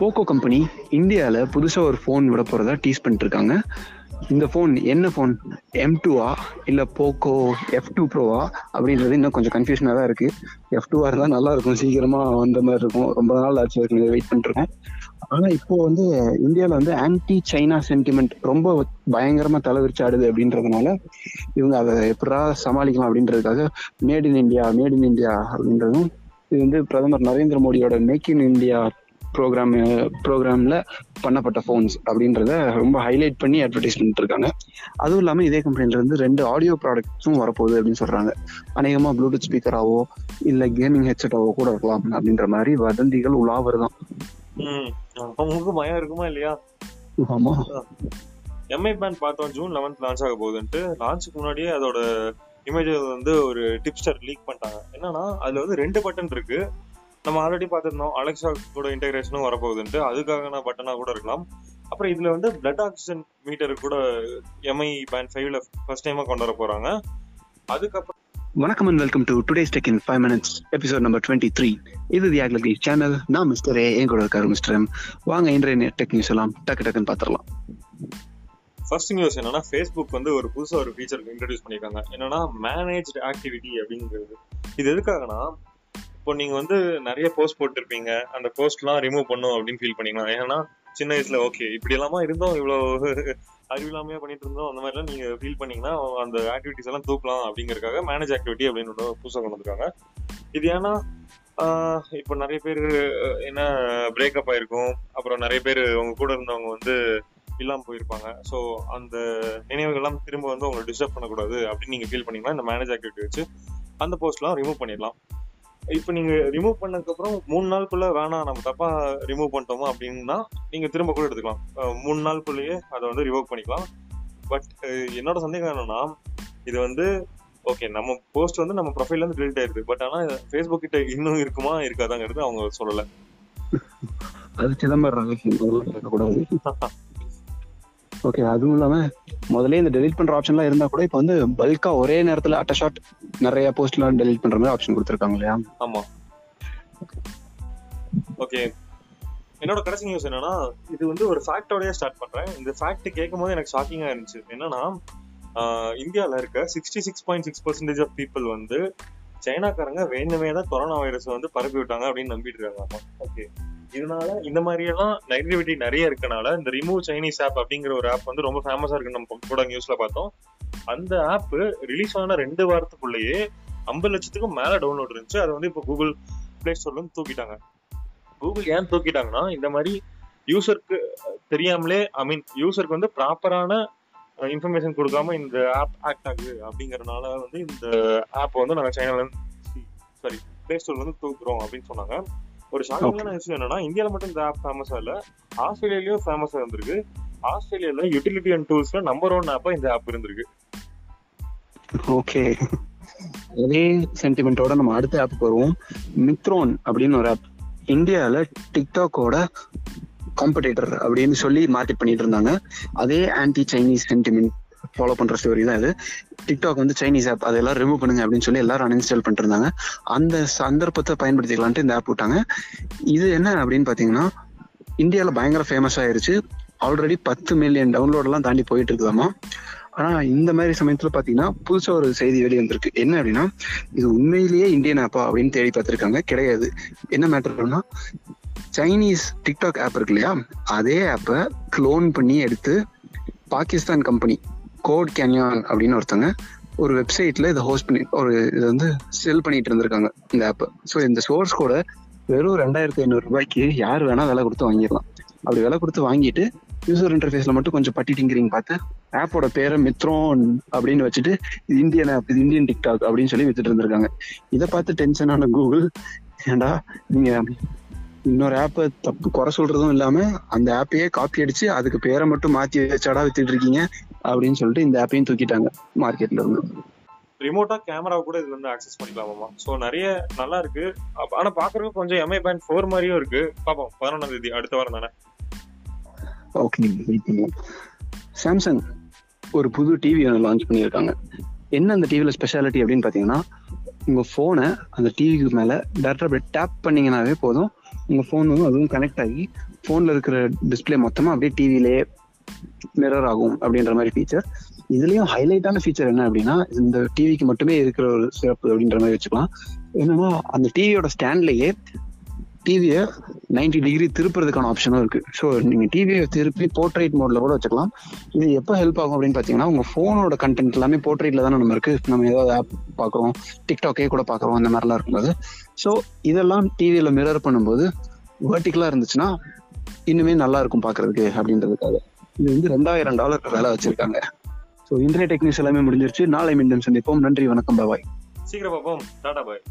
Poco company இந்தியாவில் புதுசாக ஒரு ஃபோன் விட போகிறதா டீஸ் பண்ணிட்டுருக்காங்க. இந்த ஃபோன் என்ன ஃபோன் எம் டூவா இல்லை போக்கோ எஃப் டூ ப்ரோவா அப்படின்றது இன்னும் கொஞ்சம் கன்ஃபியூஷனாக தான் இருக்குது எஃப் டூவாக இருந்தால் நல்லா இருக்கும். சீக்கிரமாக வந்த மாதிரி இருக்கும். ரொம்ப நாள் ஆச்சு வெயிட் பண்ணிருக்கேன் ஆனால் இப்போ வந்து இந்தியாவில் வந்து ஆன்டி சைனா சென்டிமெண்ட் ரொம்ப பயங்கரமாக தலைவிரிச்சு ஆடுது அப்படின்றதுனால இவங்க அதை எப்படா சமாளிக்கலாம் அப்படின்றதுக்காக made in India made in India அப்படின்றதும் இது வந்து பிரதமர் நரேந்திர மோடியோட மேக் இன் இந்தியா ப்ரோக்ராம் ப்ரோக்ராம்ல பண்ணப்பட்ட ஃபோன்ஸ் அப்படின்றத ரொம்ப ஹைலைட் பண்ணி அட்வர்டைஸ் பண்ணிட்டு இருக்காங்க அதுவும் இல்லாமல் இதே கம்பெனில இருந்து ரெண்டு ஆடியோ ப்ராடக்ட்ஸும் வரப்போகுது அப்படின்னு சொல்றாங்க. அநேகமாக ப்ளூடூத் ஸ்பீக்கராவோ இல்லை கேமிங் ஹெட்செட்டாவோ கூட இருக்கலாம் அப்படின்ற மாதிரி வதந்திகள் உலாவருதான் ம் உங்களுக்கு பயம் இருக்குமா இல்லையா? ஆமா. எம்ஐ பேண்ட் பார்த்தோம் ஜூன் லெவன்த் லான்ச் ஆக போகுதுன்ட்டு. லான்ச்சுக்கு முன்னாடியே அதோட இமேஜ் வந்து ஒரு டிப்ஸ்டர் லீக் பண்ணிட்டாங்க. என்னன்னா அதுல வந்து ரெண்டு பட்டன் இருக்கு. நம்ம ஆல்ரெடி பார்த்துருந்தோம் அலெக்சா கூட இன்டெகிரேஷனும் வரப்போகுதுன்ட்டு. அதுக்கான பட்டனா கூட இருக்கலாம். அப்புறம் இதுல வந்து பிளட் ஆக்சிஜன் மீட்டர் கூட எம்ஐ பேண்ட் ஃபைவ்ல ஃபர்ஸ்ட் டைமா கொண்டு வர போறாங்க. அதுக்கப்புறம் வணக்கம் and welcome to today's tech in five minutes episode number twenty three இது தி ஆக்லகி சேனல் நான் மிஸ்டர் ஏ என் கூட இருக்காரு மிஸ்டர் எம் வாங்க இன்றைய டெக் நியூஸ் எல்லாம் டக்கு டக்குன்னு பார்த்துடலாம். ஃபர்ஸ்ட் நியூஸ் என்னன்னா ஃபேஸ்புக் வந்து ஒரு புதுசா ஒரு ஃபீச்சர் இன்ட்ரடியூஸ் பண்ணிருக்காங்க என்னன்னா மேனேஜ்டு ஆக்டிவிட்டி அப்படிங்கிறது. இது எதுக்காகனா இப்போ நீங்க வந்து நிறைய போஸ்ட் போட்டிருப்பீங்க. அந்த போஸ்ட்லாம் ரிமூவ் பண்ணும் அப்படின்னு ஃபீல் பண்ணிக்கலாம் ஏன்னா சின்ன வயசுல ஓகே இப்படி எல்லாமா இருந்தோம் இவ்வளவு அறிவில்லாமையா பண்ணிட்டு இருந்தோம் அந்த மாதிரிலாம் நீங்க ஃபீல் பண்ணீங்கன்னா அந்த ஆக்டிவிட்டிஸ் எல்லாம் தூக்கலாம் அப்படிங்கறக்காக மேனேஜ் ஆக்டிவிட்டி அப்படின்னு ஒன்று புதுசாக கொண்டு வந்திருக்காங்க. இது ஏன்னா இப்போ நிறைய பேர் என்ன பிரேக்கப் ஆயிருக்கும். அப்புறம் நிறைய பேர் உங்க கூட இருந்தவங்க வந்து இல்லாமல் போயிருப்பாங்க. ஸோ அந்த நினைவுகள்லாம் திரும்ப வந்து உங்களை டிஸ்டர்ப் பண்ணக்கூடாது அப்படின்னு நீங்கள் ஃபீல் பண்ணிங்கன்னா இந்த மேனேஜ் ஆக்டிவிட்டி வச்சு அந்த போஸ்ட்லாம் ரிமூவ் பண்ணிடலாம். இப்போ நீங்க ரிமூவ் பண்ணதுக்கு அப்புறம் மூணு நாளுக்குள்ள வேணாம் நம்ம தப்பா ரிமூவ் பண்ணிட்டோமா அப்படின்னா நீங்க திரும்ப கூட எடுத்துக்கலாம். மூணு நாளுக்குள்ளேயே அதை வந்து ரிவோக் பண்ணிக்கலாம். பட் என்னோட சந்தேகம் என்னன்னா இது வந்து ஓகே நம்ம போஸ்ட் வந்து நம்ம ப்ரொஃபைல இருந்து டிலீட் ஆயிருது. பட் ஆனா ஃபேஸ்புக் கிட்ட இன்னும் இருக்குமா இருக்காதாங்கிறது அவங்க சொல்லல. அது சிதம்பரம் ரகசியம். கேட்கக்கூடாது ஓகே அதுவும் இல்லாம முதல்ல இந்த டெலிட் பண்ற ஆப்ஷன்லாம் இருந்தா கூட இப்போ வந்து பல்கா ஒரே நேரத்துல அட்ட ஷாட் நிறைய போஸ்ட்லாம் டெலிட் பண்ற மாதிரி ஆப்ஷன் கொடுத்துருக்காங்க இல்லையா? ஆமா. ஓகே என்னோட கடைசி நியூஸ் என்னன்னா இது வந்து ஒரு ஃபேக்டோடய ஸ்டார்ட் பண்றேன். இந்த ஃபேக்ட் கேட்கும் போது எனக்கு ஷாக்கிங்கா இருந்துச்சு. என்னன்னா ஆஹ் இந்தியால இருக்க sixty six point six percentage of people வந்து சைனாக்காரங்க வேணுமே தான் கொரோனா வைரஸ் வந்து பரப்பி விட்டாங்க அப்படின்னு நம்பிட்டு இருக்காங்க. ஓகே இதனால இந்த மாதிரி எல்லாம் நெகட்டிவிட்டி நிறைய இருக்கனால இந்த ரிமூவ் சைனீஸ் ஆப் அப்படிங்கிற ஒரு ஆப் வந்து ரொம்ப ஃபேமஸா இருக்கு. நம்ம கூட நியூஸ்ல பார்த்தோம். அந்த ஆப் ரிலீஸ் ஆன ரெண்டு வாரத்துக்குள்ளேயே ஐம்பது லட்சத்துக்கும் மேல டவுன்லோட் இருந்துச்சு. அதை வந்து இப்போ கூகுள் பிளே ஸ்டோர்ல இருந்து தூக்கிட்டாங்க. கூகுள் ஏன் தூக்கிட்டாங்கன்னா இந்த மாதிரி யூசருக்கு தெரியாமலே ஐ மீன் யூசருக்கு வந்து ப்ராப்பரான இன்ஃபர்மேஷன் கொடுக்காம இந்த ஆப் ஆக்ட் ஆகுது அப்படிங்கறதுனால வந்து இந்த ஆப் வந்து நாங்கள் சைனால சாரி பிளே ஸ்டோர்ல இருந்து தூக்குறோம் அப்படின்னு சொன்னாங்க. ஒரு ஷாக்கிங்கான விஷயம் என்னன்னா இந்தியால மட்டும் இந்த ஆப் ஃபேமஸா இல்ல. ஆஸ்திரேலியாலயும் ஃபேமஸா இருந்திருக்கு. ஆஸ்திரேலியால யூட்டிலிட்டி அண்ட் டூல்ஸ்ல நம்பர் ஒன் ஆப்பா இந்த ஆப் இருந்திருக்கு. ஓகே அதே சென்டிமெண்டோட நம்ம அடுத்த ஆப்புக்கு வருவோம். மித்ரோன் அப்படின்னு ஒரு ஆப் இந்தியாவில் டிக்டாக்கோட காம்படேட்டர் அப்படின்னு சொல்லி மார்க்கெட் பண்ணிட்டு இருந்தாங்க. அதே ஆன்டி சைனீஸ் சென்டிமெண்ட் ஃபாலோ பண்ற ஸ்டோரி தான் இது. டிக்டாக் வந்து சைனீஸ் ஆப் அதெல்லாம் ரிமூவ் பண்ணுங்க அப்படின்னு சொல்லி எல்லாரும் அன்இன்ஸ்டால் பண்ணிருந்தாங்க அந்த சந்தர்ப்பத்தை பயன்படுத்திக்கலான்ட்டு இந்த ஆப் விட்டாங்க. இது என்ன அப்படின்னு பாத்தீங்கன்னா இந்தியாவில் பயங்கர ஃபேமஸ் ஆயிருச்சு. ஆல்ரெடி பத்து மில்லியன் டவுன்லோடெல்லாம் தாண்டி போயிட்டு இருக்குதாமா? ஆனா இந்த மாதிரி சமயத்துல பாத்தீங்கன்னா புதுசா ஒரு செய்தி வெளியே வந்திருக்கு என்ன அப்படின்னா இது உண்மையிலேயே இந்தியன் ஆப்பா அப்படின்னு தேடி பார்த்திருக்காங்க கிடையாது. என்ன மேட்டர்னா சைனீஸ் டிக்டாக் ஆப் இருக்கு இல்லையா? அதே ஆப்பை க்ளோன் பண்ணி எடுத்து பாகிஸ்தான் கம்பெனி கோட் கேன்யான் அப்படின்னு ஒருத்தங்க ஒரு வெப்சைட்ல இதை ஹோஸ்ட் பண்ணி ஒரு இதை வந்து செல் பண்ணிட்டு இருந்திருக்காங்க இந்த ஆப் ஸோ இந்த சோர்ஸ் கூட வெறும் ரெண்டாயிரத்தி ஐநூறு ரூபாய்க்கு யார் வேணா விலை கொடுத்து வாங்கிடலாம். அப்படி விலை கொடுத்து வாங்கிட்டு யூசர் இன்டர்ஃபேஸ்ல மட்டும் கொஞ்சம் பட்டி டிங்கரிங் பார்த்து ஆப்போட பேரை மித்ரோன் அப்படின்னு வச்சுட்டு இது இந்தியன் ஆப் இது இந்தியன் டிக்டாக் அப்படின்னு சொல்லி வித்துட்டு இருந்திருக்காங்க. இதை பார்த்து டென்ஷனான கூகுள் ஏண்டா நீங்க இன்னொரு ஆப்பை தப்பு குறை சொல்றதும் இல்லாம அந்த ஆப்பையே காப்பி அடிச்சு அதுக்கு பேரை மட்டும் மாத்தி வச்சாடா வித்துட்டு இருக்கீங்க? அப்படின்னு சொல்லிட்டு இந்த ஆப்பையும் தூக்கிட்டாங்க மார்க்கெட்ல இருந்து. ரிமோட்டா கேமரா கூட இதுல இருந்து ஆக்சஸ் பண்ணிக்கலாமாமா சோ நிறைய நல்லா இருக்கு. ஆனா பாக்குறதுக்கு கொஞ்சம் எம்ஐ பேண்ட் ஃபோர் மாதிரியும் இருக்கு. பாப்போம் பதினொன்றாம் தேதி அடுத்த வாரம் தானே? ஓகே சாம்சங் ஒரு புது டிவி ஒன்று லான்ச் பண்ணியிருக்காங்க. என்ன அந்த டிவியில் ஸ்பெஷாலிட்டி அப்படின்னு பார்த்தீங்கன்னா உங்கள் ஃபோனை அந்த டிவிக்கு மேலே டேரக்டாக அப்படி டேப் பண்ணீங்கன்னாவே போதும். உங்கள் ஃபோன் வந்து அதுவும் கனெக்ட் ஆகி ஃபோன்ல இருக்கிற டிஸ்ப்ளே மொத்தமா அப்படியே டிவிலே மிரர் ஆகும் அப்படின்ற மாதிரி ஃபீச்சர் இதுலயும் ஹைலைட்டான ஃபீச்சர் என்ன அப்படின்னா இந்த டிவிக்கு மட்டுமே இருக்கிற ஒரு சிறப்பு அப்படின்ற மாதிரி வச்சுக்கலாம். என்னன்னா அந்த டிவியோட ஸ்டாண்ட்லயே டிவியை 90 டிகிரி திருப்புறதுக்கான ஆப்ஷனும் இருக்கு. ஸோ நீங்க டிவியை திருப்பி போர்ட்ரைட் மோட்ல கூட வச்சுக்கலாம். இது எப்போ ஹெல்ப் ஆகும் அப்படின்னு பார்த்தீங்கன்னா உங்க ஃபோனோட கண்டென்ட் எல்லாமே போர்ட்ரேட்ல தானே நம்ம இருக்கு. நம்ம ஏதாவது ஆப் பாக்குறோம் டிக்டாக்கே கூட பாக்குறோம் அந்த மாதிரிலாம் இருக்கும்போது. ஸோ இதெல்லாம் டிவியில மிரர் பண்ணும்போது வேர்ட்டிக்கலா இருந்துச்சுன்னா இன்னுமே நல்லா இருக்கும் பாக்குறதுக்கு அப்படின்றதுக்காக. இது வந்து ரெண்டாயிரம் டாலர் விலை வச்சிருக்காங்க. ஸோ இன்டர்நெட் டெக்னிக்ஸ் எல்லாமே முடிஞ்சிருச்சு. நாளை மீண்டும் சந்திப்போம். நன்றி வணக்கம். பாய் சீக்கிரம் பார்ப்போம். டாடா பாய்